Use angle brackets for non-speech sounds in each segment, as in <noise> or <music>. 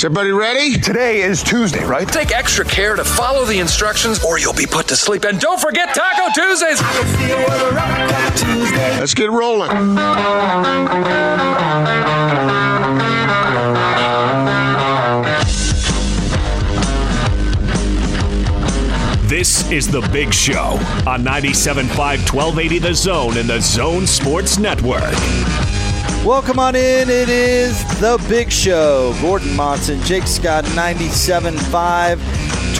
Is everybody ready? Today is Tuesday, right? Take extra care to follow the instructions or you'll be put to sleep. And don't forget Taco Tuesdays. Let's get rolling. This is The Big Show on 97.5 1280 The Zone and the Zone Sports Network. Welcome on in. It is the Big Show. Gordon Monson, Jake Scott, 97.5,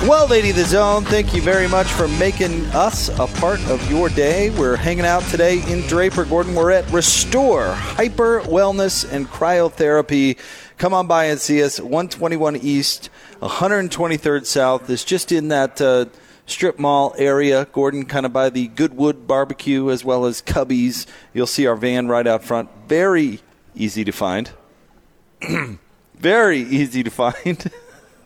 1280 The Zone. Thank you very much for making us a part of your day. We're hanging out today in Draper, Gordon. We're at Restore Hyper Wellness and Cryotherapy. Come on by and see us. 121 East, 123rd South. It's just in that. Uh, strip mall area, Gordon, kind of by the Goodwood barbecue as well as Cubbies. You'll see our van right out front. Very easy to find. <clears throat> Very easy to find.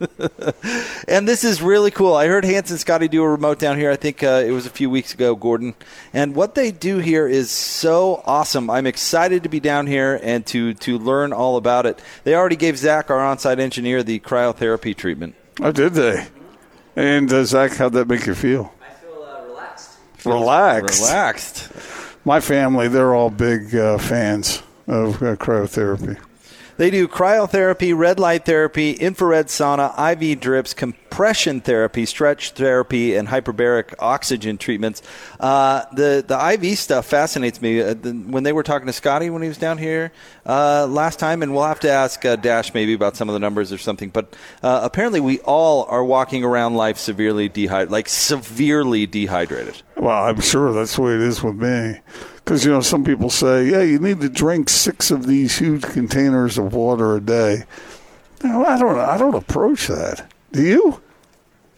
<laughs> and this is really cool. I heard Hans and Scotty do a remote down here. I think uh, it was a few weeks ago, Gordon. And what they do here is so awesome. I'm excited to be down here and to to learn all about it. They already gave Zach, our on-site engineer, the cryotherapy treatment. Oh, did they? And uh, Zach, how'd that make you feel? I feel uh, relaxed. Relaxed. Relaxed. My family, they're all big uh, fans of uh, cryotherapy. They do cryotherapy, red light therapy, infrared sauna, IV drips, compression therapy, stretch therapy, and hyperbaric oxygen treatments. Uh, the the IV stuff fascinates me. Uh, the, when they were talking to Scotty when he was down here uh, last time, and we'll have to ask uh, Dash maybe about some of the numbers or something. But uh, apparently, we all are walking around life severely dehydrated, like severely dehydrated. Well, I'm sure that's the way it is with me. Because, you know, some people say, yeah, you need to drink six of these huge containers of water a day. No, I don't I don't approach that. Do you?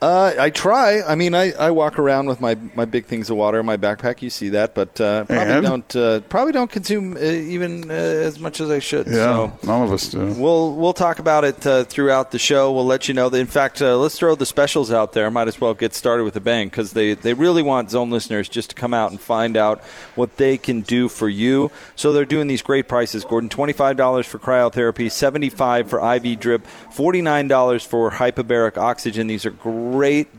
Uh, I try. I mean, I, I walk around with my, my big things of water in my backpack. You see that, but uh, probably And? don't uh, probably don't consume uh, even uh, as much as I should. Yeah, So none of us do. we'll we'll talk about it uh, throughout the show. We'll let you know. That, in fact, uh, let's throw the specials out there. Might as well get started with a bang because they they really want zone listeners just to come out and find out what they can do for you. So they're doing these great prices. Gordon, twenty five dollars for cryotherapy, seventy five for IV drip, forty nine dollars for hyperbaric oxygen. These are great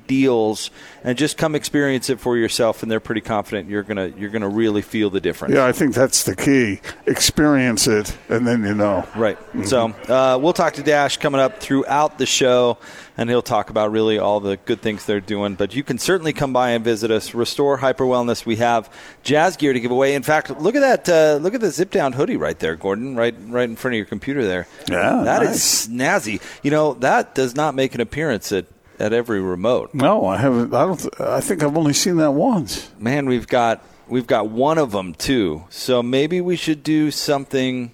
deals, and just come experience it for yourself. And they're pretty confident you're gonna you're gonna really feel the difference. Yeah, I think that's the key. Experience it, and then you know. Right. So uh, we'll talk to Dash coming up throughout the show, and he'll talk about really all the good things they're doing. But you can certainly come by and visit us. Restore Hyper Wellness. We have jazz gear to give away. In fact, look at that. Uh, look at the zip down hoodie right there, Gordon. Right, right in front of your computer there. Yeah, that is nice. snazzy. You know that does not make an appearance at. At every remote, No, I haven't. I don't. I think I've only seen that once. man, we've got we've got one of them too. So maybe we should do something.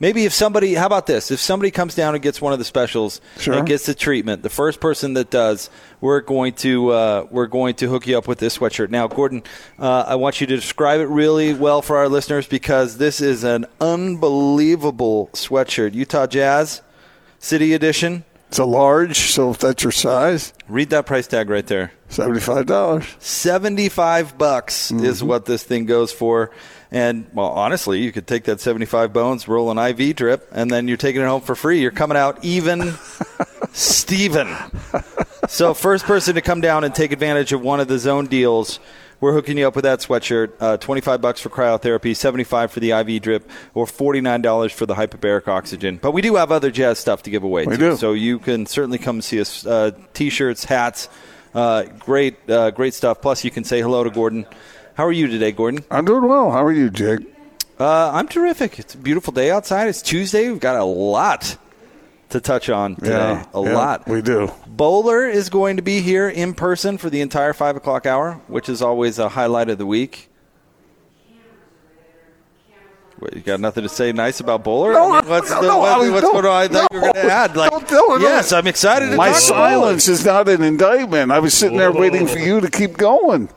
Maybe if somebody, how about this? If somebody comes down and gets one of the specials Sure. and gets the treatment, the first person that does, we're going to uh, we're going to hook you up with this sweatshirt. Now, Gordon, uh, I want you to describe it really well for our listeners because this is an unbelievable sweatshirt. Utah Jazz City Edition. It's a large, so if that's your size, Read that price tag right there. seventy-five dollars. 75 bucks is mm-hmm. what this thing goes for. And, well, honestly, you could take that 75 bones, roll an IV drip, and then you're taking it home for free. You're coming out even <laughs> Steven. So, first person to come down and take advantage of one of the zone deals, we're hooking you up with that sweatshirt. Uh, 25 bucks for cryotherapy, 75 for the IV drip, or $49 for the hyperbaric oxygen. But we do have other jazz stuff to give away. We too. do. So you can certainly come see us. Uh, t-shirts, hats, uh, great, uh, great stuff. Plus, you can say hello to Gordon. How are you today, Gordon? I'm doing well. How are you, Jake? Uh, I'm terrific. It's a beautiful day outside. It's Tuesday. We've got a lot to touch on today. Yeah, a yeah, lot. we do. Bowler is going to be here in person for the entire five o'clock hour, which is always a highlight of the week. What, you got nothing to say nice about Bowler? No, I mean, what's no, the, no, what- I mean, what's no, going on? I thought you were going to add. Like, don't- no, no. yes, I'm excited to My talk to Bowler. silence is not an indictment. I was sitting there waiting for you to keep going.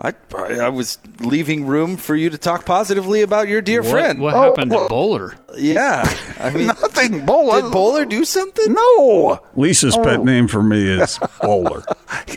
I, I was leaving room for you to talk positively about your dear What, friend. what Oh, happened well- to Bowler? Yeah, I mean, Nothing, Bowler. did Bowler do something? No, Lisa's pet name for me is <laughs> Bowler.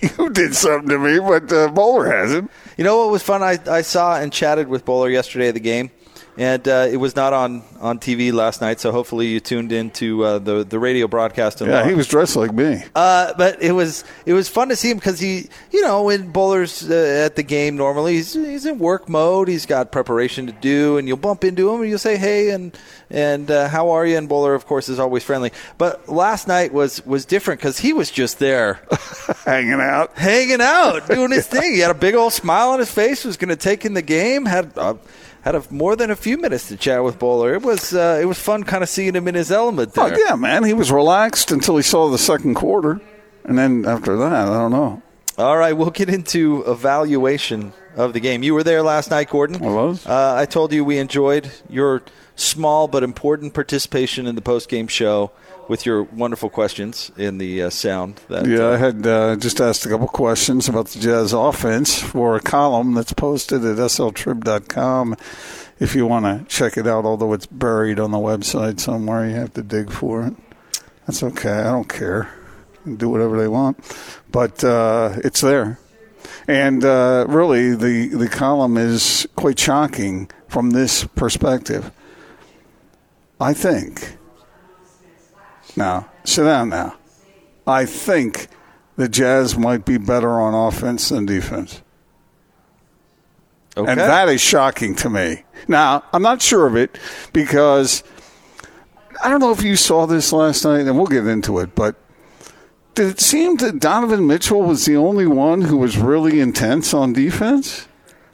you did something to me, but uh, Bowler hasn't. You know what was fun? I, I saw and chatted with Bowler yesterday at the game, and uh, it was not on, on TV last night. So hopefully you tuned into uh, the the radio broadcast. Yeah, he was dressed like me. Uh, but it was it was fun to see him because he, you know, when Bowler's uh, at the game normally, he's he's in work mode. He's got preparation to do, and you'll bump into him and you'll say hey and and uh, how are you? And Bowler, of course, is always friendly. But last night was was different because he was just there. <laughs> hanging out. hanging out, doing his <laughs> thing. He had a big old smile on his face. Was going to take in the game. Had uh, had a, more than a few minutes to chat with Bowler. It was uh, it was fun, kind of seeing him in his element there. Oh yeah, man. He was relaxed until he saw the second quarter, and then after that, I don't know. All right, we'll get into evaluation of the game. You were there last night, Gordon. I was. Uh, I told you we enjoyed your small but important participation in the post game show with your wonderful questions in the uh, sound. That, Yeah, uh, I had uh, just asked a couple questions about the Jazz offense for a column that's posted at sltrib.com. If you want to check it out, although it's buried on the website somewhere, you have to dig for it. That's okay. I don't care. Do whatever they want, but uh, it's there. And uh, really, the the column is quite shocking from this perspective. I think. Now, sit down now. I think the Jazz might be better on offense than defense. okay. And that is shocking to me. Now, I'm not sure of it because I don't know if you saw this last night, and we'll get into it, but did it seem that Donovan Mitchell was the only one who was really intense on defense?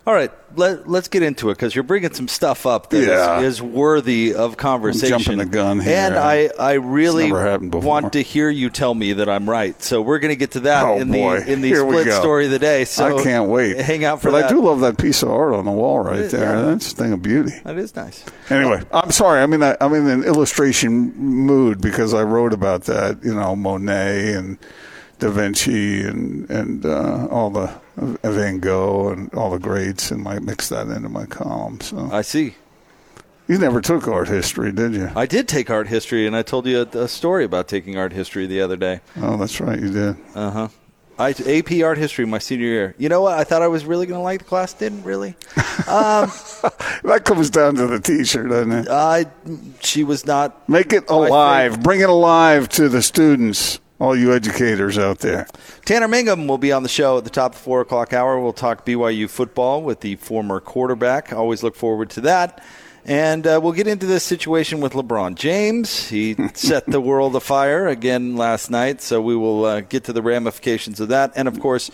All right, let, let's get into it because you're bringing some stuff up that is Yeah. is worthy of conversation. jumping the gun here. And I, I really It's never happened before. want to hear you tell me that I'm right. So we're going to get to that Oh, in boy. the in the Here split story of the day. So I can't wait. Hang out for but that. I do love that piece of art on the wall right is, there. yeah. That's a thing of beauty. That is nice. Anyway, I'm sorry. I'm in a, I'm in an illustration mood because I wrote about that. You know, Monet and Da Vinci and and uh, all the uh, Van Gogh and all the greats, and I mixed that into my column. So I see. you never took art history, did you? I did take art history, and I told you a, a story about taking art history the other day. Oh, that's right, you did. Uh huh. I AP art history my senior year. You know what? I thought I was really going to like the class. Didn't really. <laughs> That comes down to the T-shirt, doesn't it? I she was not Make it alive. Bring it alive to the students, all you educators out there. Tanner Mangum will be on the show at the top of the four o'clock hour. We'll talk BYU football with the former quarterback. Always look forward to that. And uh, we'll get into this situation with LeBron James. He <laughs> set the world afire again last night, so we will uh, get to the ramifications of that. And of course,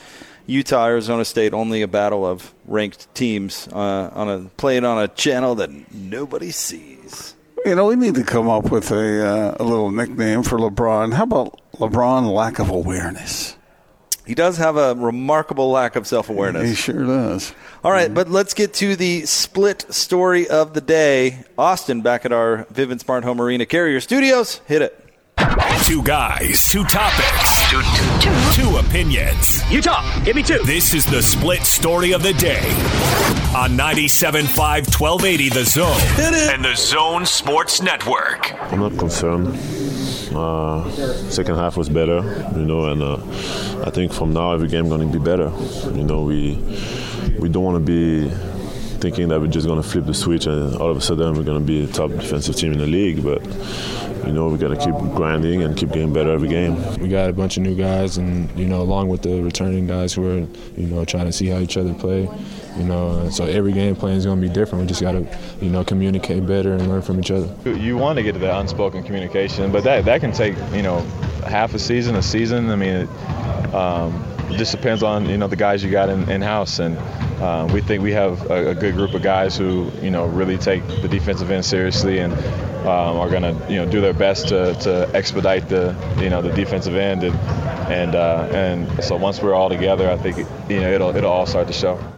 Utah Arizona State only a battle of ranked teams uh, on a playing on a channel that nobody sees. You know, we need to come up with a uh, a little nickname for LeBron. How about LeBron lack of awareness? He does have a remarkable lack of self awareness. He sure does. All right, but let's get to the split story of the day. Austin back at our Vivint Smart Home Arena Carrier Studios. Hit it. Two guys, two topics, two, two opinions. Utah, give me two. This is the split story of the day on 97.5 1280 The Zone and the Zone Sports Network. I'm not concerned. Uh, second half was better, you know, and uh, I think from now every game going to be better. You know, we we don't want to be thinking that we're just going to flip the switch and all of a sudden we're going to be a top defensive team in the league. But you know, we got to keep grinding and keep getting better every game. We got a bunch of new guys, and you know, along with the returning guys who are, you know, trying to see how each other play. You know, uh, so every game plan is going to be different. We just got to, you know, communicate better and learn from each other. You want to get to that unspoken communication, but that that can take you know half a season, a season. I mean, it, um, it just depends on you know the guys you got in, in house, and uh, we think we have a, a good group of guys who you know really take the defensive end seriously and um, are going to you know do their best to, to expedite the you know the defensive end and and uh, and so once we're all together, I think you know it'll it'll all start to show.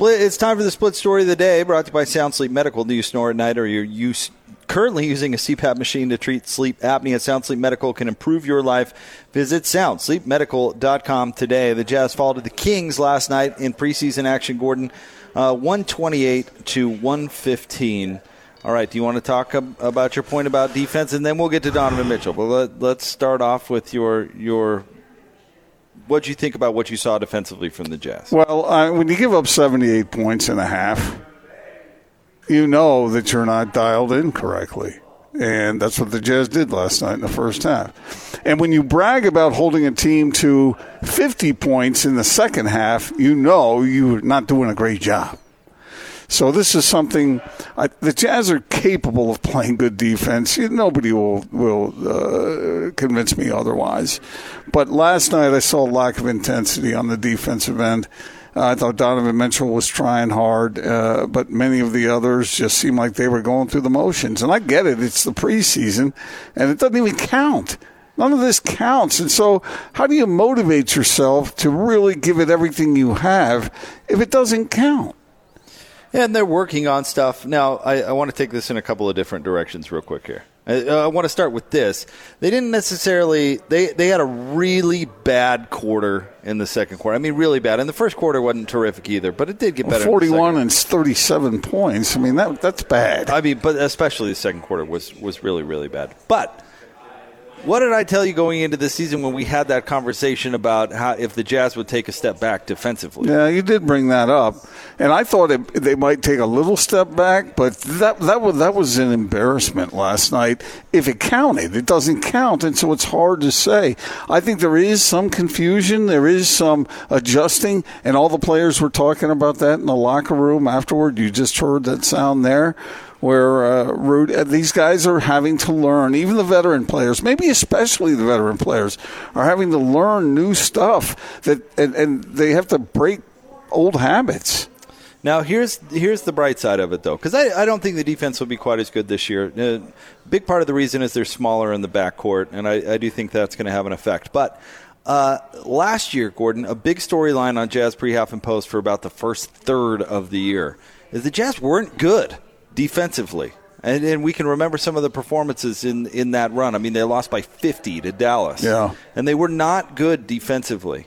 Split. It's time for the split story of the day, brought to you by Sound Sleep Medical. Do you snore at night, or you're use, currently using a CPAP machine to treat sleep apnea? Sound Sleep Medical can improve your life. Visit soundsleepmedical.com today. The Jazz fall to the Kings last night in preseason action. Gordon, uh, 128 to 115. All right. Do you want to talk about your point about defense, and then we'll get to Donovan Mitchell. But let, let's start off with your your what do you think about what you saw defensively from the Jazz? Well, uh, when you give up 78 points and a half, you know that you're not dialed in correctly. And that's what the Jazz did last night in the first half. And when you brag about holding a team to 50 points in the second half, you know you're not doing a great job. So this is something I, the Jazz are capable of playing good defense. Nobody will will uh, convince me otherwise. But last night I saw a lack of intensity on the defensive end. Uh, I thought Donovan Mitchell was trying hard, uh, but many of the others just seemed like they were going through the motions. And I get it; it's the preseason, and it doesn't even count. None of this counts. And so, how do you motivate yourself to really give it everything you have if it doesn't count? And they're working on stuff. Now, I, I want to take this in a couple of different directions real quick here. I, uh, I, want to start with this. They didn't necessarily they they had a really bad quarter in the second quarter. I mean, really bad. And the first quarter wasn't terrific either, but it did get better. Forty-one and thirty-seven points. I mean, that that's bad. I mean, but especially the second quarter was was really really bad. But what did I tell you going into the season when we had that conversation about how if the Jazz would take a step back defensively? Yeah, you did bring that up, and I thought it, they might take a little step back, but that that was that was an embarrassment last night. If it counted, it doesn't count, and so it's hard to say. I think there is some confusion, there is some adjusting, and all the players were talking about that in the locker room afterward. You just heard that sound there where uh, Rude, uh, these guys are having to learn, even the veteran players, maybe especially the veteran players, are having to learn new stuff that, and, and they have to break old habits. Now here's here's the bright side of it though, because I, I don't think the defense will be quite as good this year. Uh, big part of the reason is they're smaller in the backcourt, and I, I do think that's going to have an effect. But uh, last year, Gordon, a big storyline on Jazz pre half and post for about the first third of the year is the Jazz weren't good defensively. And, and, we can remember some of the performances in, in that run. I mean, they lost by 50 to Dallas. Yeah. And they were not good defensively.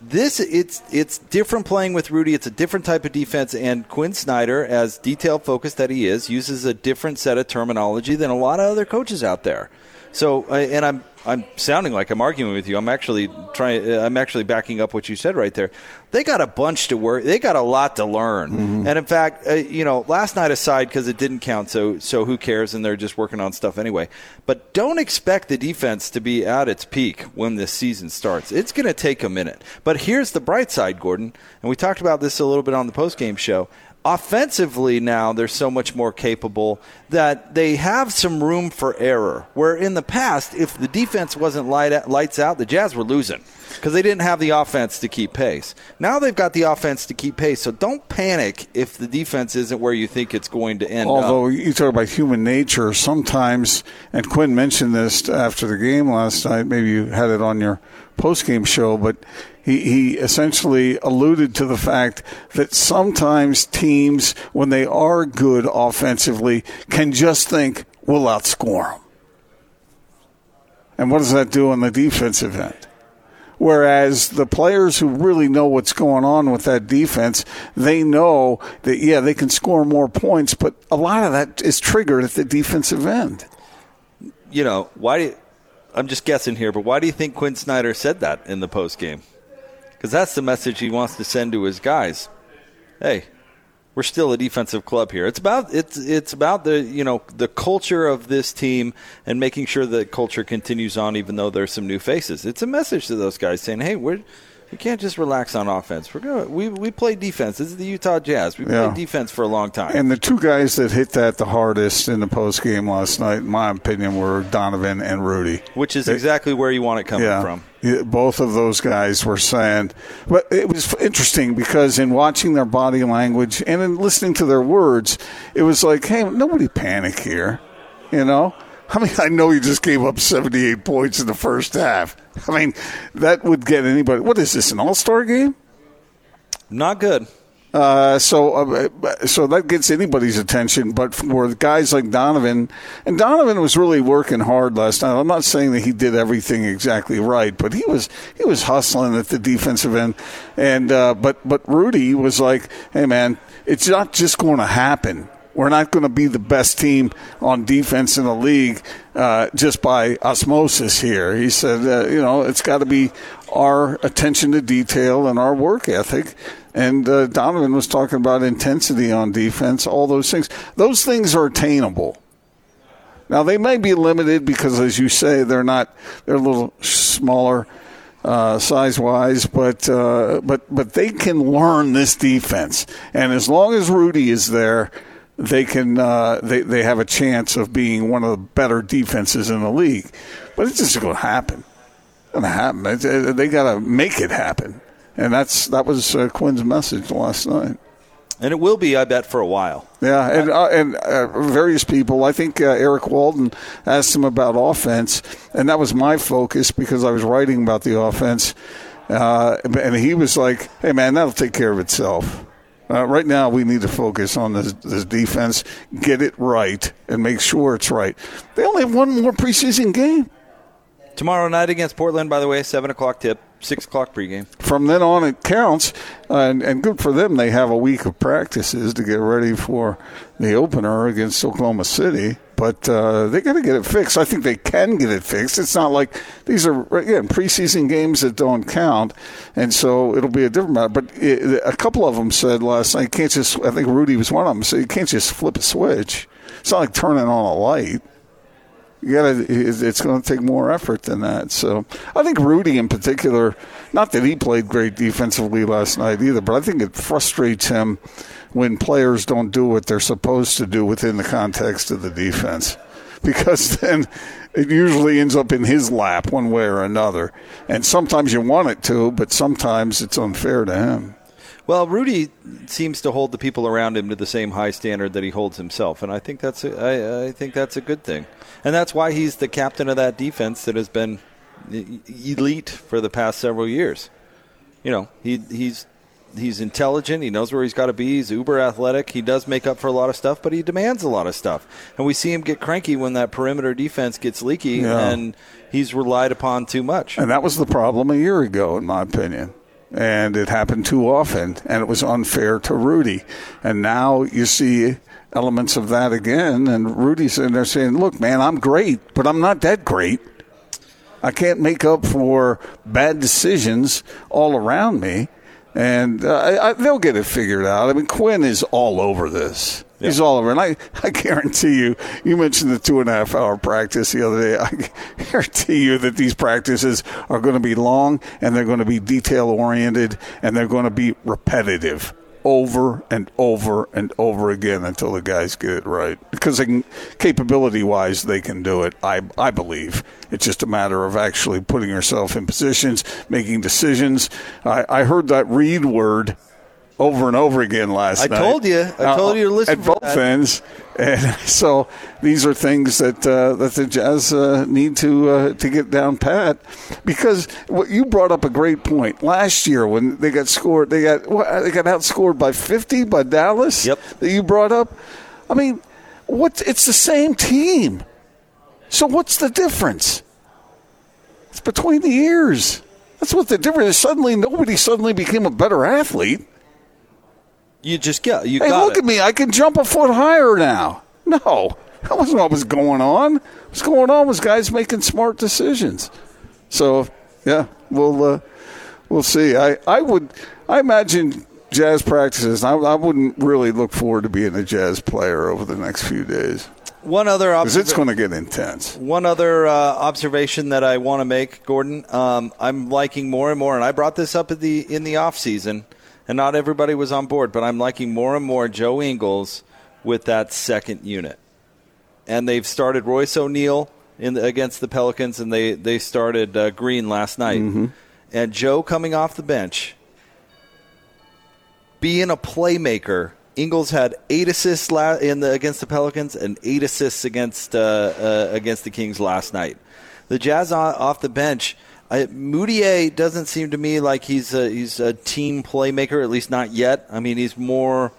This it's it's different playing with Rudy. It's a different type of defense, and Quinn Snyder, as detail focused that he is, uses a different set of terminology than a lot of other coaches out there. So, and I'm I'm sounding like I'm arguing with you. I'm actually trying. I'm actually backing up what you said right there. They got a bunch to work. They got a lot to learn. Mm-hmm. And in fact, uh, you know, last night aside because it didn't count. So so who cares? And they're just working on stuff anyway. But don't expect the defense to be at its peak when this season starts. It's going to take a minute. But here's the bright side, Gordon. And we talked about this a little bit on the post game show offensively now they're so much more capable that they have some room for error. Where in the past, if the defense wasn't light, at, lights out, the Jazz were losing because they didn't have the offense to keep pace. Now they've got the offense to keep pace, so don't panic if the defense isn't where you think it's going to end. Although up. you talk about human nature, sometimes, and Quinn mentioned this after the game last night. Maybe you had it on your post game show, but he, he essentially alluded to the fact that sometimes teams, when they are good offensively, can just think, we'll outscore them. And what does that do on the defensive end? Whereas the players who really know what's going on with that defense, they know that, yeah, they can score more points, but a lot of that is triggered at the defensive end. You know, why do you, I'm just guessing here, but why do you think Quinn Snyder said that in the post game? Because that's the message he wants to send to his guys. Hey, we're still a defensive club here. It's about it's it's about the you know the culture of this team and making sure that culture continues on even though there's some new faces. It's a message to those guys saying, "Hey, we're we can't just relax on offense. We're going we we play defense. This is the Utah Jazz. We yeah. played defense for a long time. And the two guys that hit that the hardest in the post game last night, in my opinion, were Donovan and Rudy. Which is they, exactly where you want it coming yeah, from. Both of those guys were saying, but it was interesting because in watching their body language and in listening to their words, it was like, hey, nobody panic here, you know. I mean, I know he just gave up 78 points in the first half. I mean, that would get anybody. What is this, an all star game? Not good. Uh, so, uh, so that gets anybody's attention. But for guys like Donovan, and Donovan was really working hard last night. I'm not saying that he did everything exactly right, but he was he was hustling at the defensive end. And uh, but but Rudy was like, "Hey man, it's not just going to happen. We're not going to be the best team on defense in the league uh, just by osmosis here. He said, uh, you know, it's got to be our attention to detail and our work ethic. And uh, Donovan was talking about intensity on defense, all those things. Those things are attainable. Now they may be limited because, as you say, they're not. They're a little smaller uh, size wise, but uh, but but they can learn this defense. And as long as Rudy is there, they can uh, they they have a chance of being one of the better defenses in the league. But it's just going to happen. Going to happen. They got to make it happen and that's that was uh, Quinn's message last night. And it will be, I bet, for a while. Yeah, and uh, and uh, various people. I think uh, Eric Walden asked him about offense, and that was my focus because I was writing about the offense. Uh, and he was like, "Hey, man, that'll take care of itself." Uh, right now, we need to focus on this, this defense, get it right, and make sure it's right. They only have one more preseason game. Tomorrow night against Portland, by the way, 7 o'clock tip, 6 o'clock pregame. From then on, it counts, uh, and, and good for them. They have a week of practices to get ready for the opener against Oklahoma City. But uh, they got to get it fixed. I think they can get it fixed. It's not like these are again preseason games that don't count, and so it'll be a different matter. But it, a couple of them said last night, can't just. I think Rudy was one of them. So you can't just flip a switch. It's not like turning on a light gotta it's going to take more effort than that. So i think rudy in particular not that he played great defensively last night either but i think it frustrates him when players don't do what they're supposed to do within the context of the defense. <laughs> Because then it usually ends up in his lap one way or another. And sometimes you want it to but sometimes it's unfair to him well, Rudy seems to hold the people around him to the same high standard that he holds himself, and I think that's a, I, I think that's a good thing and that's why he's the captain of that defense that has been elite for the past several years. You know, he he's he's intelligent. He knows where he's got to be. He's uber athletic. He does make up for a lot of stuff, but he demands a lot of stuff. And we see him get cranky when that perimeter defense gets leaky, yeah. and he's relied upon too much. And that was the problem a year ago, in my opinion. And it happened too often, and it was unfair to Rudy. And now you see elements of that again. And Rudy's in there saying, "Look, man, I'm great, but I'm not that great. I can't make up for bad decisions all around me." And uh, I, I, they'll get it figured out. I mean, Quinn is all over this. Yeah. He's all over. And I, I guarantee you, you mentioned the two and a half hour practice the other day. I guarantee you that these practices are going to be long and they're going to be detail oriented and they're going to be repetitive over and over and over again until the guys get it right. Because in capability wise, they can do it. I I believe it's just a matter of actually putting yourself in positions, making decisions. I, I heard that read word over and over again last I night. I told you. I told you to listen at both that. ends. And <laughs> so these are things that uh, that the Jazz uh, need to uh, to get down pat. Because what you brought up a great point last year when they got scored, they got they got outscored by fifty by Dallas. Yep. That you brought up. I mean, what? It's the same team. So what's the difference? It's between the ears. That's what the difference is. Suddenly, nobody suddenly became a better athlete. You just get you. Hey, look it. at me! I can jump a foot higher now. No, that wasn't what was going on. What's going on was guys making smart decisions. So yeah, we'll uh, we'll see. I I would I imagine jazz practices. I, I wouldn't really look forward to being a jazz player over the next few days. One other because it's going to get intense. One other uh, observation that I want to make, Gordon. Um, I'm liking more and more, and I brought this up at the in the off season and not everybody was on board, but I'm liking more and more Joe Ingles with that second unit. And they've started Royce O'Neale in the, against the Pelicans, and they they started uh, Green last night. Mm-hmm. And Joe coming off the bench, being a playmaker Ingles had eight assists la- in the against the Pelicans and eight assists against uh, uh, against the Kings last night. The Jazz off the bench. I, Mudiay doesn't seem to me like he's a, he's a team playmaker, at least not yet. I mean, he's more.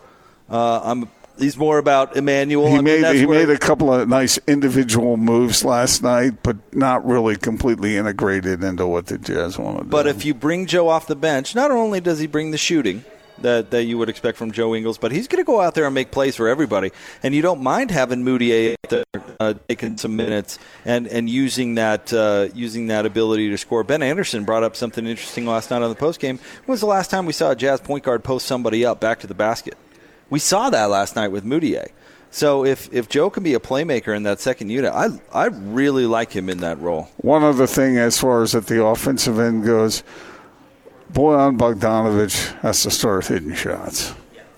Uh, I'm he's more about Emmanuel. He I mean, made he made a couple of nice individual moves last night, but not really completely integrated into what the Jazz want to do. But if you bring Joe off the bench, not only does he bring the shooting that, that you would expect from Joe Ingles, but he's going to go out there and make plays for everybody. And you don't mind having Mudiay there, uh, taking some minutes and, and using that uh, using that ability to score. Ben Anderson brought up something interesting last night on the post game. When was the last time we saw a Jazz point guard post somebody up back to the basket? We saw that last night with Mudiay. So if, if Joe can be a playmaker in that second unit, I I really like him in that role. One other thing, as far as at the offensive end goes, Bojan Bogdanovic has to start hitting shots.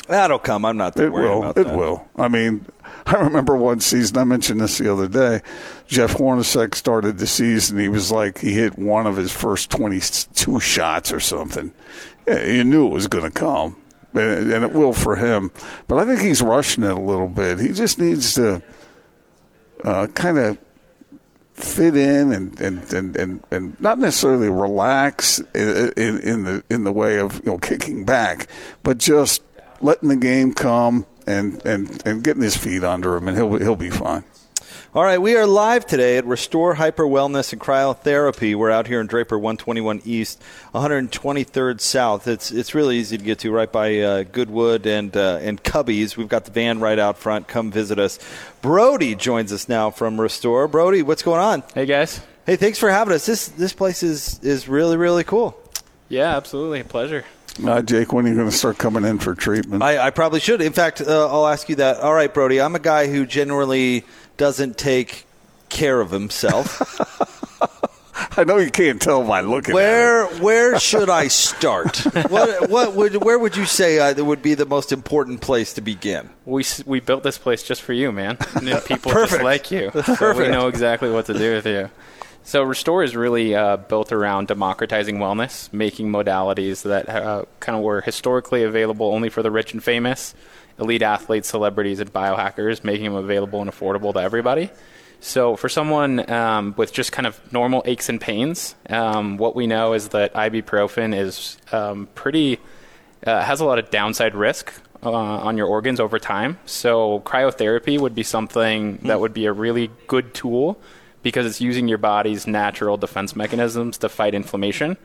That'll come. I'm not that it worried will. about it that. will. I mean, <laughs> I remember one season. I mentioned this the other day. Jeff Hornacek started the season. He was like he hit one of his first 22 shots or something. Yeah, you knew it was going to come, and and it will for him. But I think he's rushing it a little bit. He just needs to uh, kind of fit in and, and, and, and, and not necessarily relax in, in, in the in the way of you know kicking back, but just letting the game come and, and, and getting his feet under him, and he'll he'll be fine. All right, we are live today at Restore Hyper Wellness and Cryotherapy. We're out here in Draper 121 East, 123rd South. It's it's really easy to get to, right by uh, Goodwood and uh, and Cubbies. We've got the van right out front. Come visit us. Brody joins us now from Restore. Brody, what's going on? Hey guys. Hey, thanks for having us. This this place is is really really cool. Yeah, absolutely, pleasure. Uh, Jake, when are you going to start coming in for treatment? I, I probably should. In fact, uh, I'll ask you that. All right, Brody. I'm a guy who generally doesn't take care of himself. <laughs> I know you can't tell by looking. Where where should I start? <laughs> what what would where would you say uh, would be the most important place to begin? We we built this place just for you, man. And <laughs> people Perfect. just like you. So Perfect. we know exactly what to do with you. So Restore is really uh, built around democratizing wellness, making modalities that uh, kind of were historically available only for the rich and famous, elite athletes, celebrities, and biohackers, making them available and affordable to everybody. So for someone um, with just kind of normal aches and pains, um, what we know is that ibuprofen is um, pretty uh, has a lot of downside risk uh, on your organs over time. So cryotherapy would be something that would be a really good tool because it's using your body's natural defense mechanisms to fight inflammation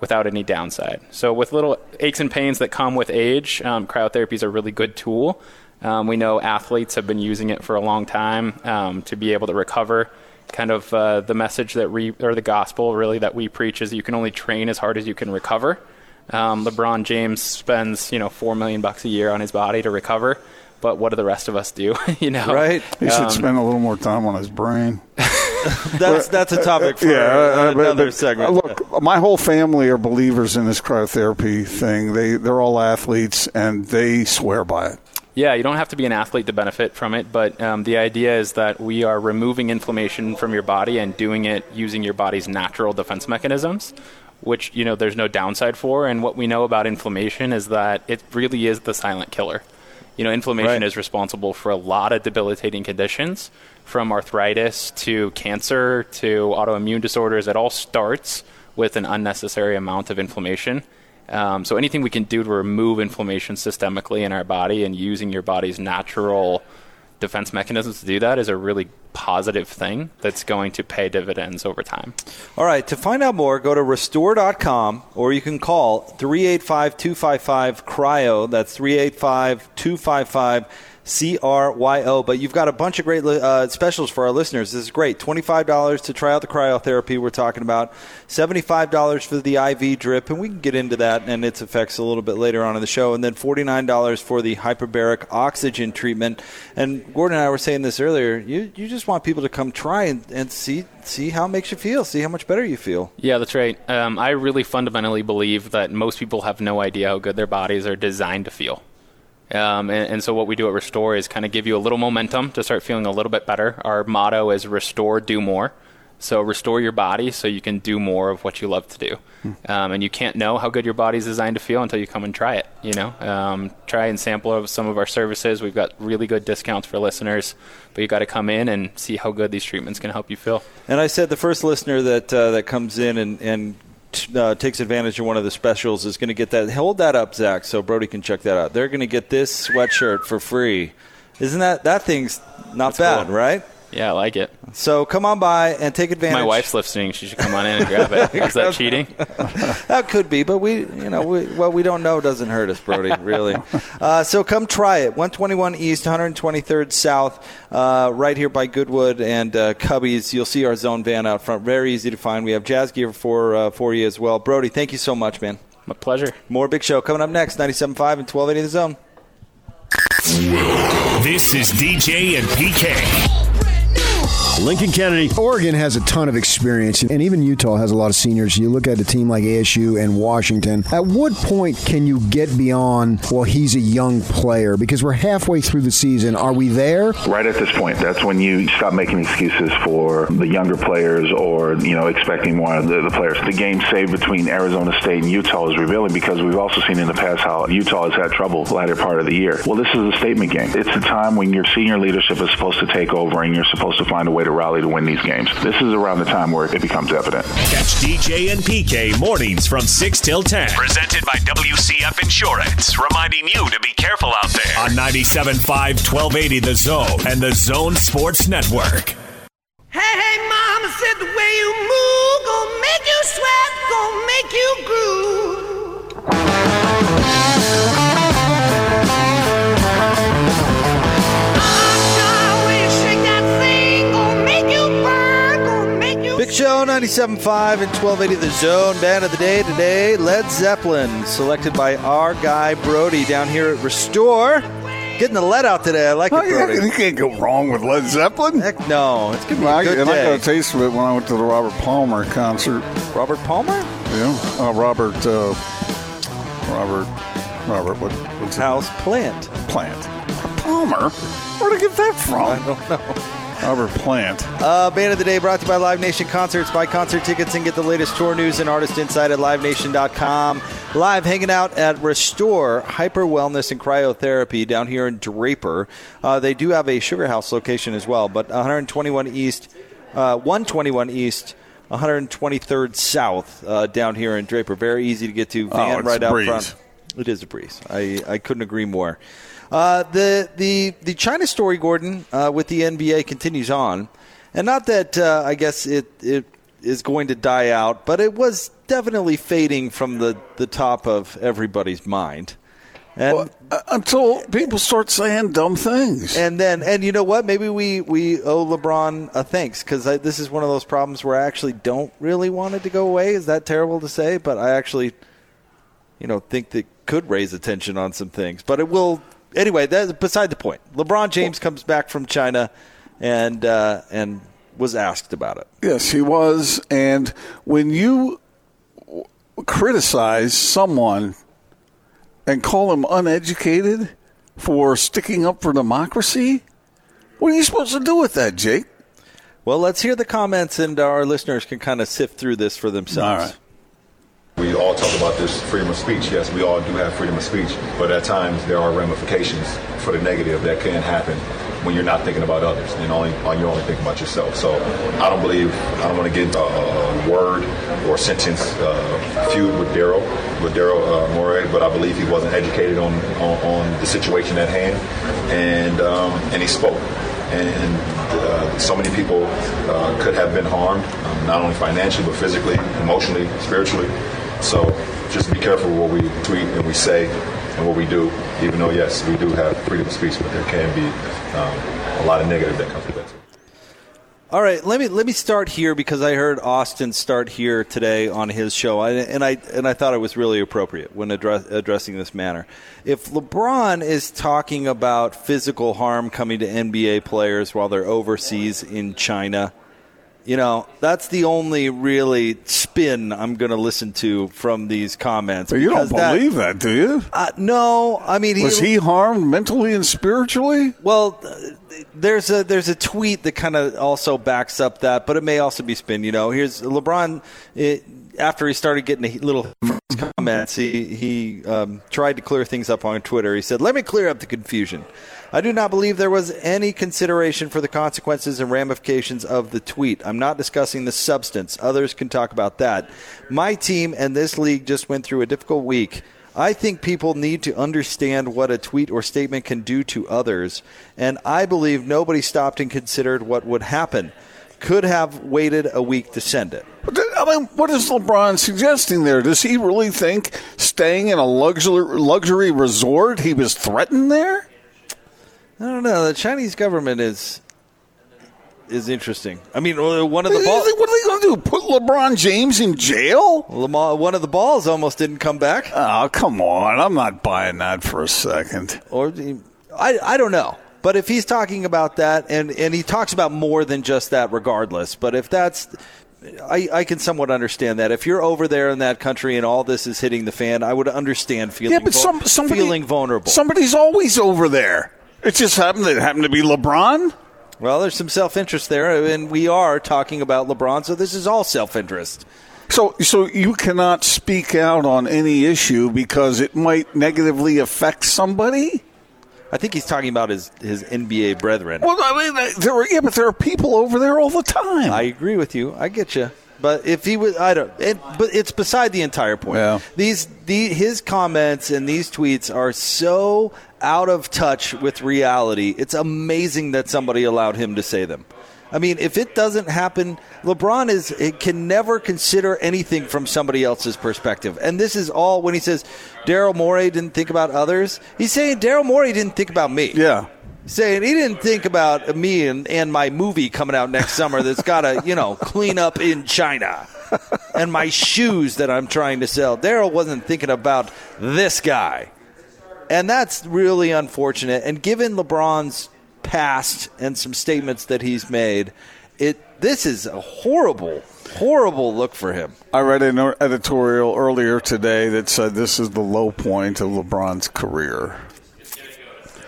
without any downside. So with little aches and pains that come with age, um, cryotherapy is a really good tool. Um, we know athletes have been using it for a long time um, to be able to recover. Kind of uh, the message that we, or the gospel really that we preach is you can only train as hard as you can recover. Um, LeBron James spends you know four million bucks a year on his body to recover, but what do the rest of us do? <laughs> you know, Right. He should Um, spend a little more time on his brain. <laughs> <laughs> That's that's a topic for yeah, uh, but- another but, segment. uh, look, my whole family are believers in this cryotherapy thing. They they're all athletes and they swear by it. Yeah, you don't have to be an athlete to benefit from it, but um, the idea is that we are removing inflammation from your body and doing it using your body's natural defense mechanisms, which you know there's no downside for. And what we know about inflammation is that it really is the silent killer. You know, inflammation Right. is responsible for a lot of debilitating conditions, from arthritis to cancer to autoimmune disorders. It all starts with an unnecessary amount of inflammation. Um, so anything we can do to remove inflammation systemically in our body and using your body's natural defense mechanisms to do that is a really positive thing that's going to pay dividends over time. All right, to find out more, go to restore.com or you can call 385 255 CRYO. That's 385 255 CRYO. But you've got a bunch of great uh, specials for our listeners. This is great. $25 to try out the cryotherapy we're talking about, $75 for the IV drip, and we can get into that and its effects a little bit later on in the show, and then $49 for the hyperbaric oxygen treatment. And Gordon and I were saying this earlier. You, you just want people to come try and, and see see how it makes you feel, see how much better you feel. Yeah, that's right. Um, I really fundamentally believe that most people have no idea how good their bodies are designed to feel. Um, and, and so what we do at Restore is kind of give you a little momentum to start feeling a little bit better. Our motto is Restore, Do More. So restore your body so you can do more of what you love to do. Um, and you can't know how good your body's designed to feel until you come and try it. You know, um, try and sample of some of our services. We've got really good discounts for listeners, but you got to come in and see how good these treatments can help you feel. And I said the first listener that uh, that comes in and and uh, takes advantage of one of the specials is going to get that. Hold that up, Zach, so Brody can check that out. They're going to get this sweatshirt for free. Isn't that that thing's not That's bad, cool. right? Yeah, I like it. So come on by and take advantage. My wife's listening. She should come on in and grab it. Is that <laughs> cheating? <laughs> that could be, but we, you know, we, what we don't know doesn't hurt us, Brody. Really. <laughs> Uh, so come try it. 121 East, 123rd South, uh, right here by Goodwood and uh, Cubbies. You'll see our zone van out front. Very easy to find. We have jazz gear for uh, for you as well. Brody, thank you so much, man. My pleasure. More big show coming up next. 97.5 and 1280 the zone. This is DJ and PK. Lincoln Kennedy. Oregon has a ton of experience, and even Utah has a lot of seniors. You look at a team like ASU and Washington. At what point can you get beyond, well, he's a young player? Because we're halfway through the season. Are we there? Right at this point, that's when you stop making excuses for the younger players or, you know, expecting more of the, the players. The game saved between Arizona State and Utah is revealing because we've also seen in the past how Utah has had trouble the latter part of the year. Well, this is a statement game. It's a time when your senior leadership is supposed to take over and you're supposed to find a way to rally to win these games. This is around the time where it becomes evident. Catch DJ and PK mornings from 6 till 10. Presented by WCF Insurance. Reminding you to be careful out there. On 97.5, 1280 The Zone and The Zone Sports Network. Hey, hey, mama said the way you move gonna make you sweat, gonna make you groove. 197.5 and 1280 The Zone. Band of the day today, Led Zeppelin, selected by our guy Brody down here at Restore. Getting the lead out today. I like it, oh, Brody. You can't go wrong with Led Zeppelin. Heck no. It's going to be good and day. I got a taste of it when I went to the Robert Palmer concert. Robert Palmer? Yeah. Uh, Robert, uh, Robert, Robert, what, what's House Plant. Plant. Palmer? Where'd I get that from? I don't know. Robert Plant. Uh, Band of the Day brought to you by Live Nation Concerts. Buy concert tickets and get the latest tour news and artist insight at livenation.com. Live hanging out at Restore Hyper Wellness and Cryotherapy down here in Draper. Uh, they do have a Sugar House location as well, but 121 East, uh, 121 East. 123rd South uh, down here in Draper. Very easy to get to. Van Oh, right a out front. It is a breeze. I, I couldn't agree more. Uh, the the the China story, Gordon, uh, with the NBA continues on, and not that uh, I guess it it is going to die out, but it was definitely fading from the the top of everybody's mind. And Uh, until people start saying dumb things. and then and you know what? Maybe we we owe LeBron a thanks because this is one of those problems where I actually don't really want it to go away. Is that terrible to say? But I actually, you know, think that could raise attention on some things. But it will anyway. That's beside the point. LeBron James comes back from China, and uh, and was asked about it. Yes, he was. And when you criticize someone and call him uneducated for sticking up for democracy, what are you supposed to do with that, Jake? Well, let's hear the comments, and our listeners can kind of sift through this for themselves. We all talk about this freedom of speech. Yes, we all do have freedom of speech, but at times there are ramifications for the negative that can happen when you're not thinking about others and only uh, you're only thinking about yourself. So I don't believe I don't want to get a, a word or sentence uh, feud with Daryl with Daryl uh, Morey, but I believe he wasn't educated on, on, on the situation at hand, and um, and he spoke. And uh, so many people uh, could have been harmed, um, not only financially but physically, emotionally, spiritually. So just be careful what we tweet and we say and what we do. Even though yes, we do have freedom of speech, but there can be um, a lot of negative that comes with that. All right, let me let me start here because I heard Austin start here today on his show, and I and I thought it was really appropriate when address, addressing this matter. If LeBron is talking about physical harm coming to NBA players while they're overseas in China, You know, that's the only really spin I'm going to listen to from these comments. You don't because that- believe that, do you? Uh, no, I mean, Was he harmed mentally and spiritually? Well, uh, there's a there's a tweet that kind of also backs up that, but it may also be spin. You know, here's LeBron. It, after he started getting a little <laughs> comments, he he um, tried to clear things up on Twitter. He said, "Let me clear up the confusion. I do not believe there was any consideration for the consequences and ramifications of the tweet. I'm not discussing the substance. Others can talk about that. My team and this league just went through a difficult week." I think people need to understand what a tweet or statement can do to others, and I believe nobody stopped and considered what would happen. Could have waited a week to send it. I mean, what is LeBron suggesting there? Does he really think staying in a luxury luxury resort he was threatened there? I don't know. The Chinese government is is interesting. I mean, one of the balls. What are they going to do? Put LeBron James in jail? Lamar, one of the balls almost didn't come back. Oh, come on! I'm not buying that for a second. Or I, I don't know. But if he's talking about that, and, and he talks about more than just that, regardless. But if that's, I, I can somewhat understand that. If you're over there in that country and all this is hitting the fan, I would understand feeling, Yeah, but some, somebody, feeling vulnerable. Somebody's always over there. It just happened. It happened to be LeBron. Well, there's some self interest there, and we are talking about LeBron, so this is all self interest. So, so you cannot speak out on any issue because it might negatively affect somebody. I think he's talking about his, his NBA brethren. Well, I mean, there are yeah, but there are people over there all the time. I agree with you. I get you. But if he was, I don't. It, but it's beside the entire point. Yeah. These, the, his comments and these tweets are so out of touch with reality. It's amazing that somebody allowed him to say them. I mean, if it doesn't happen, LeBron is it can never consider anything from somebody else's perspective. And this is all when he says Daryl Morey didn't think about others. He's saying Daryl Morey didn't think about me. Yeah. Saying he didn't think about me and, and my movie coming out next summer that's got to, <laughs> you know, clean up in China and my shoes that I'm trying to sell. Daryl wasn't thinking about this guy. And that's really unfortunate. And given LeBron's past and some statements that he's made, it this is a horrible, horrible look for him. I read an editorial earlier today that said this is the low point of LeBron's career.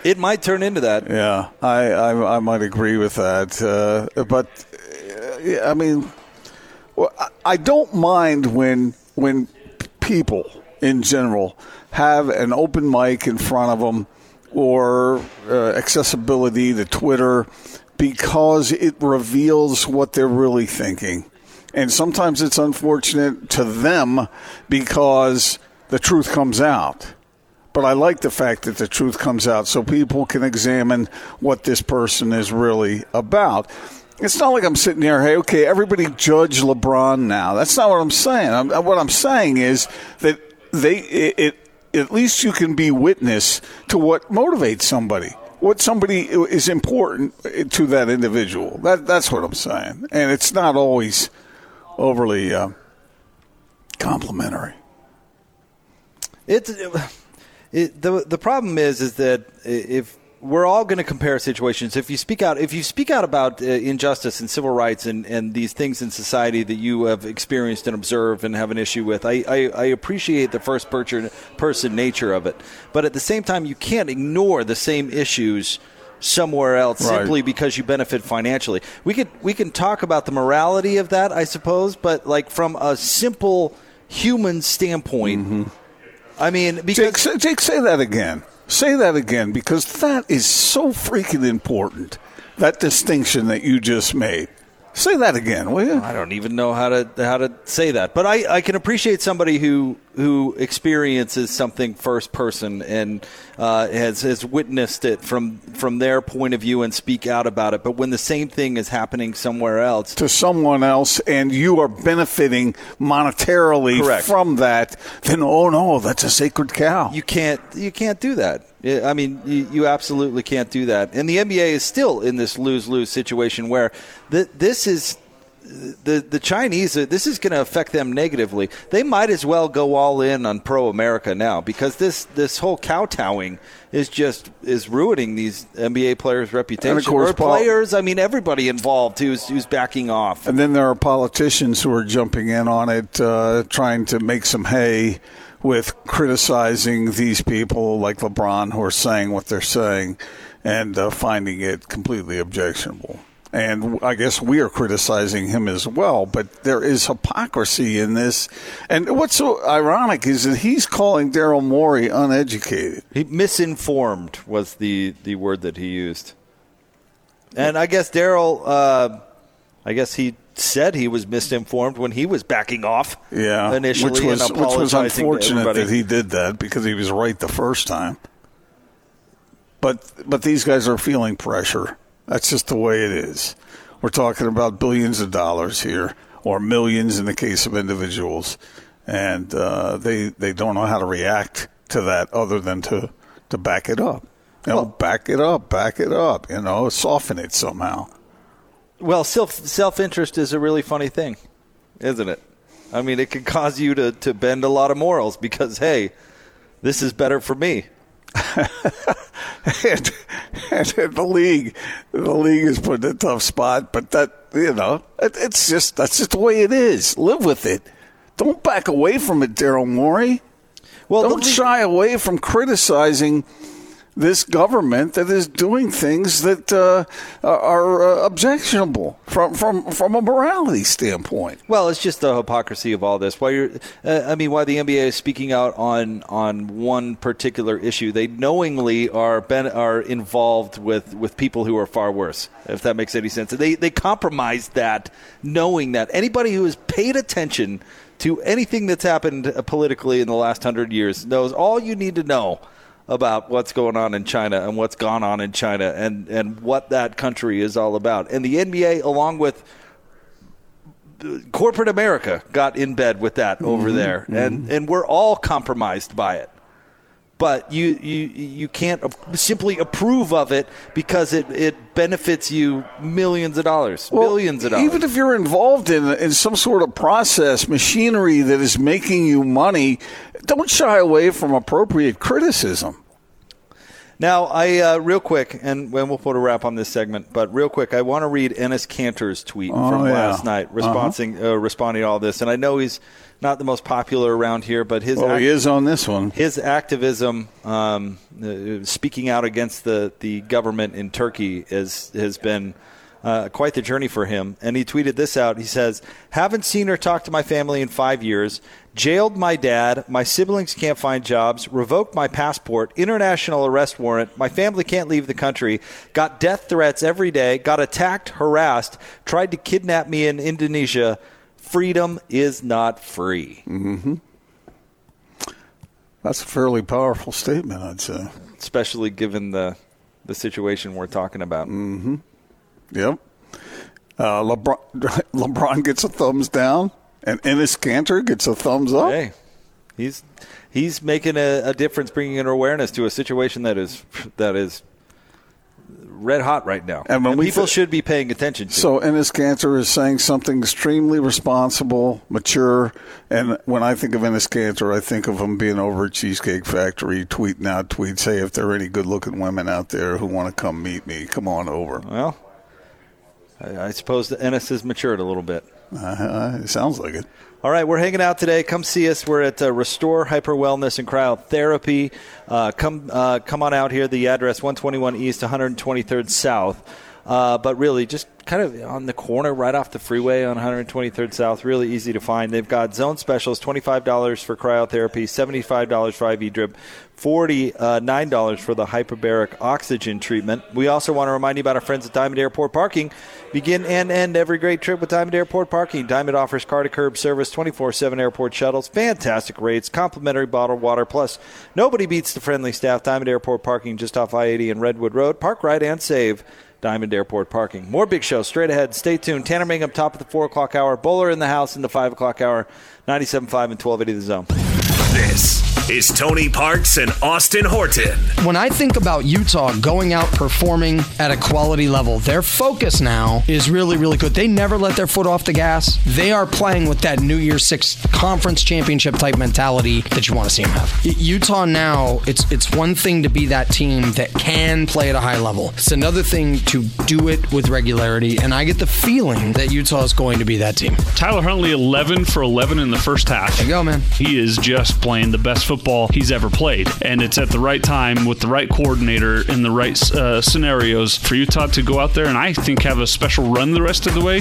It might turn into that. Yeah, I I, I might agree with that. Uh, but uh, I mean, well, I- I don't mind when when people in general have an open mic in front of them or uh, accessibility to Twitter because it reveals what they're really thinking. And sometimes it's unfortunate to them because the truth comes out. But I like the fact that the truth comes out so people can examine what this person is really about. It's not like I'm sitting there, hey, okay, everybody judge LeBron now. That's not what I'm saying. I'm, what I'm saying is that they, it, it, at least you can be witness to what motivates somebody, what somebody is important to that individual. That, that's what I'm saying. And it's not always overly uh, complimentary. It's it, the the problem is is that if we're all going to compare situations. If you speak out, if you speak out about uh, injustice and civil rights and, and these things in society that you have experienced and observed and have an issue with, I, I, I appreciate the first person, person nature of it. But at the same time, you can't ignore the same issues somewhere else Right. simply because you benefit financially. We could we can talk about the morality of that, I suppose, but like from a simple human standpoint, I mean, because Jake, Jake, say that again. Say that again because that is so freaking important. That distinction that you just made. Say that again, will you? I don't even know how to how to say that, but I, I can appreciate somebody who who experiences something first person and uh, has has witnessed it from from their point of view and speak out about it. But when the same thing is happening somewhere else, to someone else and you are benefiting monetarily Correct. from that, then oh no, that's a sacred cow. you can't you can't do that. Yeah, I mean, you, you absolutely can't do that. And the NBA is still in this lose lose situation where th- this is the the Chinese, this is going to affect them negatively. They might as well go all in on pro America now because this this whole kowtowing is just is ruining these NBA players' reputation. And of course, or players, I mean, everybody involved who's who's backing off. And then there are politicians who are jumping in on it, uh, trying to make some hay with criticizing these people like LeBron who are saying what they're saying and uh, finding it completely objectionable. And I guess we are criticizing him as well, but there is hypocrisy in this. And what's so ironic is that he's calling Daryl Morey uneducated. He misinformed was the the word that he used. And I guess Daryl, uh, I guess he said he was misinformed when he was backing off. Yeah, initially, which was which was unfortunate that he did that because he was right the first time. But but these guys are feeling pressure. That's just the way it is. We're talking about billions of dollars here, or millions in the case of individuals, and uh, they they don't know how to react to that other than to to back it up. You know, back it up, back it up. You know, soften it somehow. Well, self self interest is a really funny thing, isn't it? I mean, it can cause you to, to bend a lot of morals because hey, this is better for me. <laughs> and, and the league, the league is put in a tough spot. But that you know, it, it's just that's just the way it is. Live with it. Don't back away from it, Daryl Morey. Well, don't shy away from criticizing this government that is doing things that uh, are uh, objectionable from from from a morality standpoint. Well, it's just the hypocrisy of all this. Why you're, uh, I mean, why the NBA is speaking out on on one particular issue, they knowingly are ben, are involved with, with people who are far worse. If that makes any sense, they they compromise that, knowing that anybody who has paid attention to anything that's happened uh, politically in the last hundred years knows all you need to know about what's going on in China and what's gone on in China and, and what that country is all about. And the NBA, along with corporate America, got in bed with that over Mhm, there, and and we're all compromised by it. But you you you can't simply approve of it because it, it benefits you millions of dollars, billions of dollars. Even if you're involved in in some sort of process, machinery that is making you money, don't shy away from appropriate criticism. Now, I uh, real quick, and when we'll put a wrap on this segment, but real quick, I want to read Enes Kanter's tweet Oh, from yeah. last night, Uh-huh. responding uh, responding to all this. And I know he's not the most popular around here, but his Well, he is on this one. his activism, um, uh, speaking out against the, the government in Turkey, is has been uh, quite the journey for him. And he tweeted this out. He says, "Haven't seen or talked to my family in five years. Jailed my dad. My siblings can't find jobs. Revoked my passport. International arrest warrant. My family can't leave the country. Got death threats every day. Got attacked, harassed. Tried to kidnap me in Indonesia." Freedom is not free. Mm-hmm. That's a fairly powerful statement, I'd say. especially given the the situation we're talking about. Mm-hmm. Yep. Uh, LeBron, <laughs> LeBron gets a thumbs down, and Enes Kanter gets a thumbs up. Hey, he's he's making a, a difference, bringing an awareness to a situation that is that is red hot right now, And when we people th- should be paying attention to. So Enes Kanter is saying something extremely responsible, mature, and when I think of Enes Kanter, I think of him being over at Cheesecake Factory, tweeting out tweets, "Hey, if there are any good-looking women out there who want to come meet me, come on over." Well, I, I suppose that Enes has matured a little bit. Uh, it sounds like it. All right, we're hanging out today. Come see us. We're at uh, Restore Hyper Wellness and Cryotherapy. Uh, come, uh, come on out here. The address 121 East, 123rd South. Uh, but really, just kind of on the corner, right off the freeway on 123rd South. Really easy to find. They've got zone specials: twenty-five dollars for cryotherapy, seventy-five dollars for IV drip, forty-nine dollars for the hyperbaric oxygen treatment. We also want to remind you about our friends at Diamond Airport Parking. Begin and end every great trip with Diamond Airport Parking. Diamond offers car to curb service, twenty-four-seven airport shuttles, fantastic rates, complimentary bottled water. Plus, nobody beats the friendly staff. Diamond Airport Parking just off I-80 and Redwood Road. Park right and save. Diamond Airport Parking. More big shows straight ahead. Stay tuned. Tanner Mangum up top of the 4 o'clock hour. Bowler in the house in the 5 o'clock hour. 97.5 and 1280 the zone. This is Tony Parks and Austin Horton. When I think about Utah going out performing at a quality level, their focus now is really, really good. They never let their foot off the gas. They are playing with that New Year's Six conference championship type mentality that you want to see them have. Utah now, it's it's one thing to be that team that can play at a high level. It's another thing to do it with regularity, and I get the feeling that Utah is going to be that team. Tyler Huntley, 11 for 11 in the first half. There you go, man. He is just playing the best football he's ever played. And it's at the right time with the right coordinator in the right uh, scenarios for Utah to go out there and I think have a special run the rest of the way.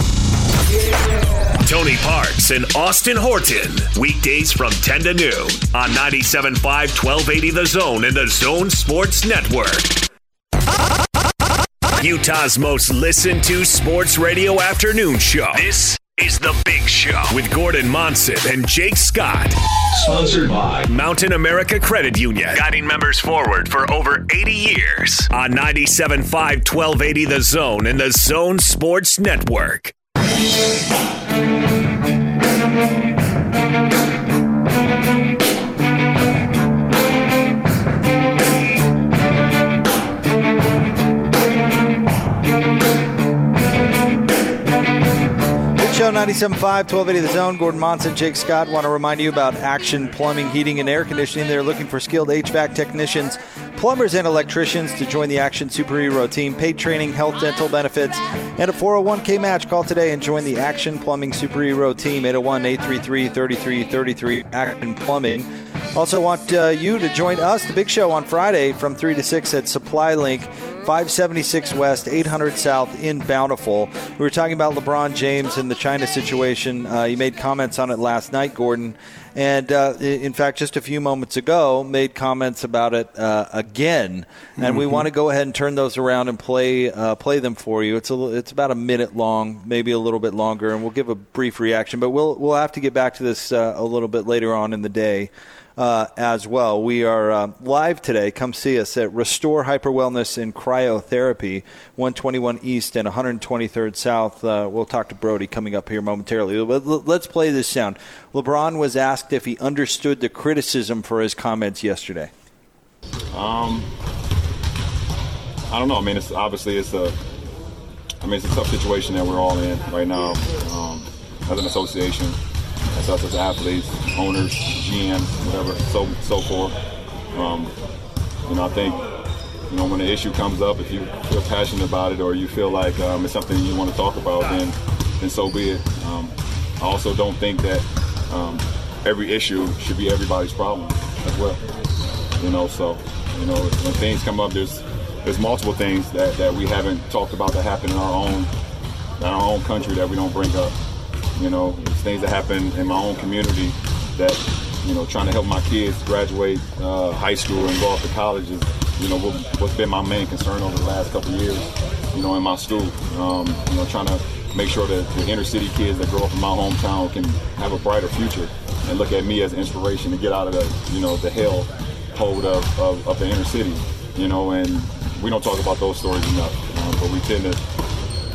Tony Parks and Austin Horton. Weekdays from 10 to noon on 97.5 1280 The Zone and The Zone Sports Network. Utah's most listened to sports radio afternoon show. This is The Big Show with Gordon Monson and Jake Scott. Sponsored by Mountain America Credit Union, guiding members forward for over 80 years on 97.5 1280 The Zone and The Zone Sports Network. Show 97.5, 1280 The Zone. Gordon Monson, Jake Scott. Want to remind you about Action Plumbing, Heating, and Air Conditioning. They're looking for skilled HVAC technicians, plumbers, and electricians to join the Action Superhero team. Paid training, health, dental benefits, and a 401k match. Call today and join the Action Plumbing Superhero team. 801 833 3333. Action Plumbing. Also, want uh, you to join us, the Big Show, on Friday from 3 to 6 at Supply Link. 576 West, 800 South in Bountiful. We were talking about LeBron James and the China situation. Uh, you made comments on it last night, Gordon. And uh, in fact, just a few moments ago, made comments about it uh, again. And we Mhm. want to go ahead and turn those around and play uh, play them for you. It's a, it's about a minute long, maybe a little bit longer, and we'll give a brief reaction. But we'll we'll have to get back to this uh, a little bit later on in the day uh, as well. We are uh, live today. Come see us at Restore Hyper Wellness and Cryotherapy, 121 East and 123rd South. Uh, we'll talk to Brody coming up here momentarily. Let's play this sound. LeBron was asked if he understood the criticism for his comments yesterday. Um, I don't know. I mean, it's obviously it's a. I mean, it's a tough situation that we're all in right now, um, as an association, as us as athletes, owners, GMs, whatever, so so forth. Um, you know, I think you know when the issue comes up, if you feel passionate about it or you feel like um, it's something you want to talk about, then then so be it. Um, I also don't think that um, every issue should be everybody's problem as well. You know, so you know when things come up, there's there's multiple things that, that we haven't talked about that happen in our own in our own country that we don't bring up. You know, things that happen in my own community that you know trying to help my kids graduate uh, high school and go off to college is you know what, what's been my main concern over the last couple years. You know, in my school, um, you know, trying to make sure that the inner city kids that grow up in my hometown can have a brighter future and look at me as inspiration to get out of the you know the hell hold of, of, of the inner city. You know, and we don't talk about those stories enough, um, but we tend to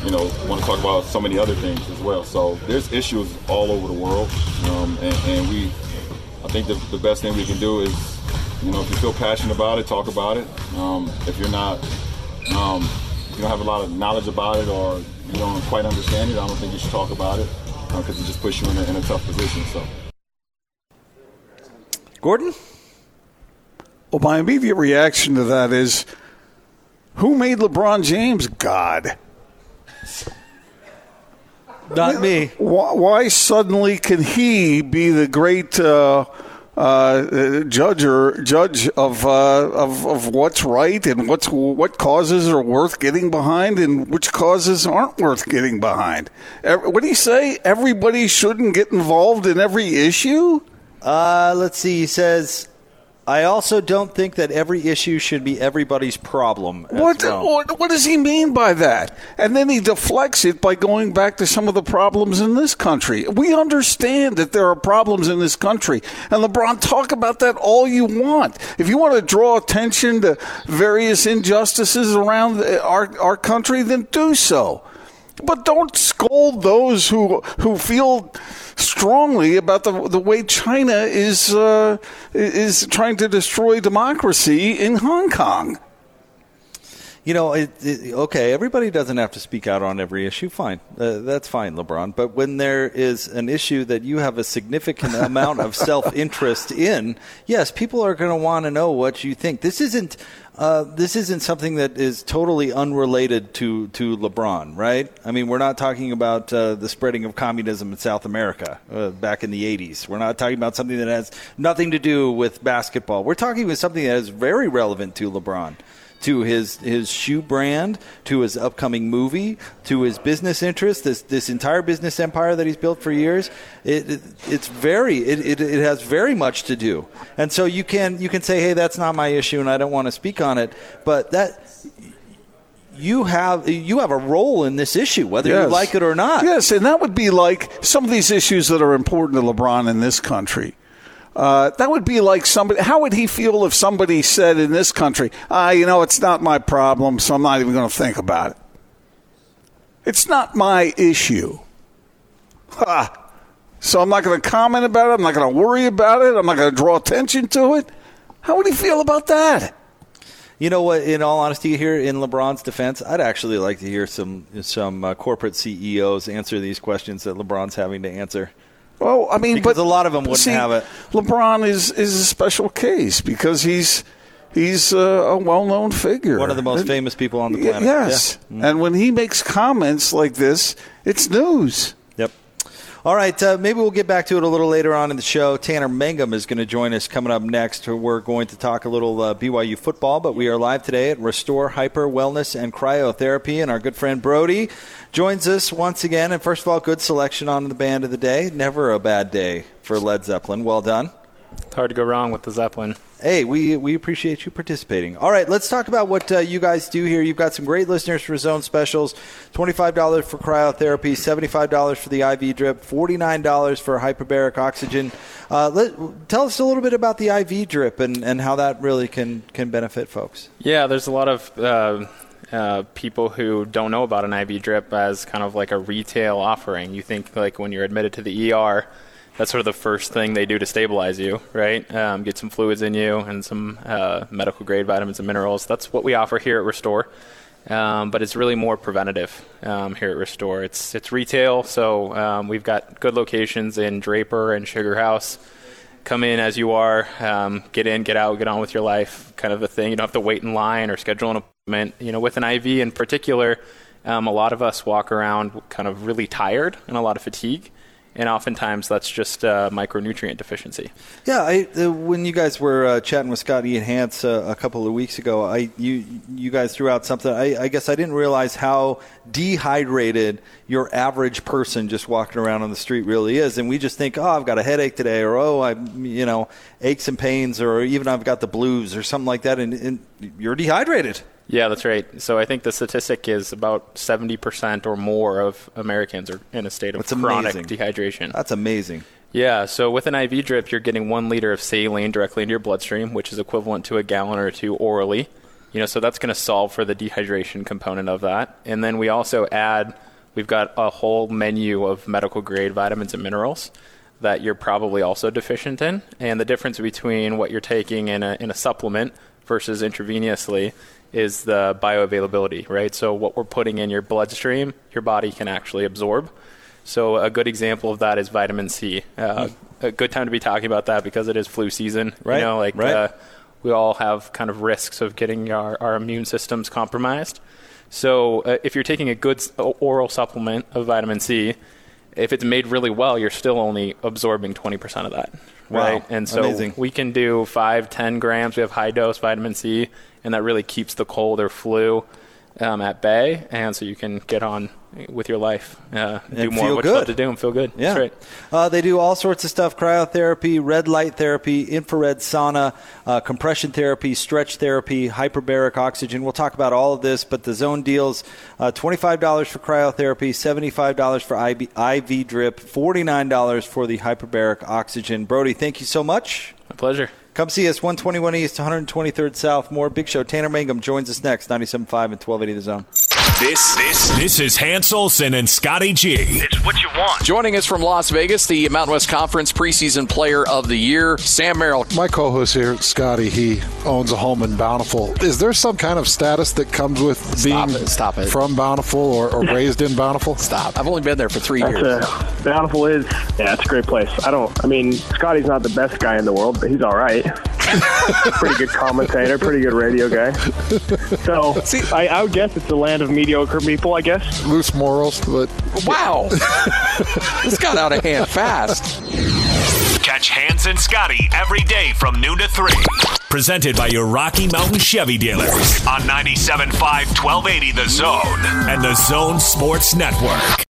you know, want to talk about so many other things as well. So there's issues all over the world, um, and, and we, I think the, the best thing we can do is, you know, if you feel passionate about it, talk about it. Um, if you're not, um, you don't have a lot of knowledge about it or you don't quite understand it, I don't think you should talk about it because it just puts you in a, in a tough position. So. Gordon? Well, my immediate reaction to that is who made LeBron James God? Not me. Why, why suddenly can he be the great uh, uh, judge or judge of, uh, of of what's right and what's what causes are worth getting behind and which causes aren't worth getting behind? What do you say? Everybody shouldn't get involved in every issue. Uh, let's see. He says, I also don't think that every issue should be everybody's problem. What, well." what what does he mean by that? And then he deflects it by going back to some of the problems in this country. We understand that there are problems in this country, and LeBron talk about that all you want. If you want to draw attention to various injustices around our our country, then do so. But don't scold those who who feel strongly about the the way China is uh, is trying to destroy democracy in Hong Kong. You know, it, it, okay, everybody doesn't have to speak out on every issue. Fine. Uh, that's fine, LeBron. But when there is an issue that you have a significant <laughs> amount of self interest in, yes, people are going to want to know what you think. This isn't. Uh, this isn't something that is totally unrelated to, to LeBron, right? I mean, we're not talking about uh, the spreading of communism in South America uh, back in the 80s. We're not talking about something that has nothing to do with basketball. We're talking about something that is very relevant to LeBron to his his shoe brand, to his upcoming movie, to his business interests, this this entire business empire that he's built for years. It, it it's very it, it, it has very much to do, and so you can you can say, hey, that's not my issue, and I don't want to speak on it, but that. You have you have a role in this issue, whether Yes. you like it or not. Yes, and that would be like some of these issues that are important to LeBron in this country. Uh, that would be like somebody. How would he feel if somebody said in this country, "Ah, you know, it's not my problem, so I'm not even going to think about it. It's not my issue." So I'm not going to comment about it. I'm not going to worry about it. I'm not going to draw attention to it. How would he feel about that? You know what? In all honesty, here in LeBron's defense, I'd actually like to hear some some uh, corporate CEOs answer these questions that LeBron's having to answer. Well, I mean, because but a lot of them wouldn't see, have it. LeBron is is a special case because he's he's uh, a well known figure, One of the most And- famous people on the planet. Yes, Yeah. Mm. and when he makes comments like this, it's news. All right, uh, maybe we'll get back to it a little later on in the show. Tanner Mangum is going to join us coming up next. We're going to talk a little uh, BYU football, but we are live today at Restore Hyper Wellness and Cryotherapy, and our good friend Brody joins us once again. And first of all, good selection on the band of the day. Never a bad day for Led Zeppelin. Well done. It's hard to go wrong with the Zeppelin. Hey, we, we appreciate you participating. All right, let's talk about what uh, you guys do here. You've got some great listeners for zone specials $25 for cryotherapy, $75 for the IV drip, $49 for hyperbaric oxygen. Uh, let, tell us a little bit about the IV drip and, and how that really can, can benefit folks. Yeah, there's a lot of uh, uh, people who don't know about an IV drip as kind of like a retail offering. You think like when you're admitted to the ER, that's sort of the first thing they do to stabilize you, right? Um, get some fluids in you and some uh, medical grade vitamins and minerals. That's what we offer here at Restore. Um, but it's really more preventative um, here at Restore. It's it's retail, so um, we've got good locations in Draper and Sugar House come in as you are, um, get in, get out, get on with your life, kind of a thing. You don't have to wait in line or schedule an appointment. You know, with an IV in particular, um, a lot of us walk around kind of really tired and a lot of fatigue, and oftentimes that's just uh, micronutrient deficiency. Yeah, I, uh, when you guys were uh, chatting with Scotty and Hans uh, a couple of weeks ago, I you you guys threw out something. I, I guess I didn't realize how dehydrated your average person just walking around on the street really is, and we just think, oh, I've got a headache today, or oh, I you know aches and pains, or even I've got the blues, or something like that, and, and you're dehydrated. Yeah, that's right. So I think the statistic is about 70% or more of Americans are in a state of That's chronic amazing. dehydration. That's amazing. Yeah, so with an IV drip, you're getting one liter of saline directly into your bloodstream, which is equivalent to a gallon or two orally. You know, so that's going to solve for the dehydration component of that. And then we also add, we've got a whole menu of medical grade vitamins and minerals that you're probably also deficient in. And the difference between what you're taking in a, in a supplement versus intravenously is the bioavailability, right? So what we're putting in your bloodstream, your body can actually absorb. So a good example of that is vitamin C. Uh, A good time to be talking about that because it is flu season. Right, You know, like right. uh, we all have kind of risks of getting our, our immune systems compromised. So uh, if you're taking a good oral supplement of vitamin C, if it's made really well, you're still only absorbing 20% of that. Wow, Right. And so amazing. we can do five, 10 grams. We have high dose vitamin C, and that really keeps the cold or flu um, at bay. And so you can get on with your life, uh, do more what you love to do and feel good. Yeah. That's right. Uh, they do all sorts of stuff cryotherapy, red light therapy, infrared sauna, uh, compression therapy, stretch therapy, hyperbaric oxygen. We'll talk about all of this, but the zone deals uh, $25 for cryotherapy, $75 for IV, IV drip, $49 for the hyperbaric oxygen. Brody, thank you so much. My pleasure. Come see us, 121 East, 123rd South. More Big Show. Tanner Mangum joins us next, 97.5 and 1280 The Zone. This this this is Hans Olsen and Scotty G. It's what you want. Joining us from Las Vegas, the Mountain West Conference preseason player of the year, Sam Merrill. My co-host here, Scotty, he owns a home in Bountiful. Is there some kind of status that comes with Stop being it, stop it. from Bountiful or, or raised in Bountiful? Stop. I've only been there for three That's years. a, Bountiful is, yeah, it's a great place. I don't, I mean, Scotty's not the best guy in the world, but he's all right. Pretty good commentator, pretty good radio guy. So, I, I would guess it's the land of mediocre people, I guess. Loose morals, but. Wow. <laughs> this got out of hand fast. Catch Hans and Scotty every day from noon to 3. Presented by your Rocky Mountain Chevy dealers on 97.5 1280 The Zone and The Zone Sports Network.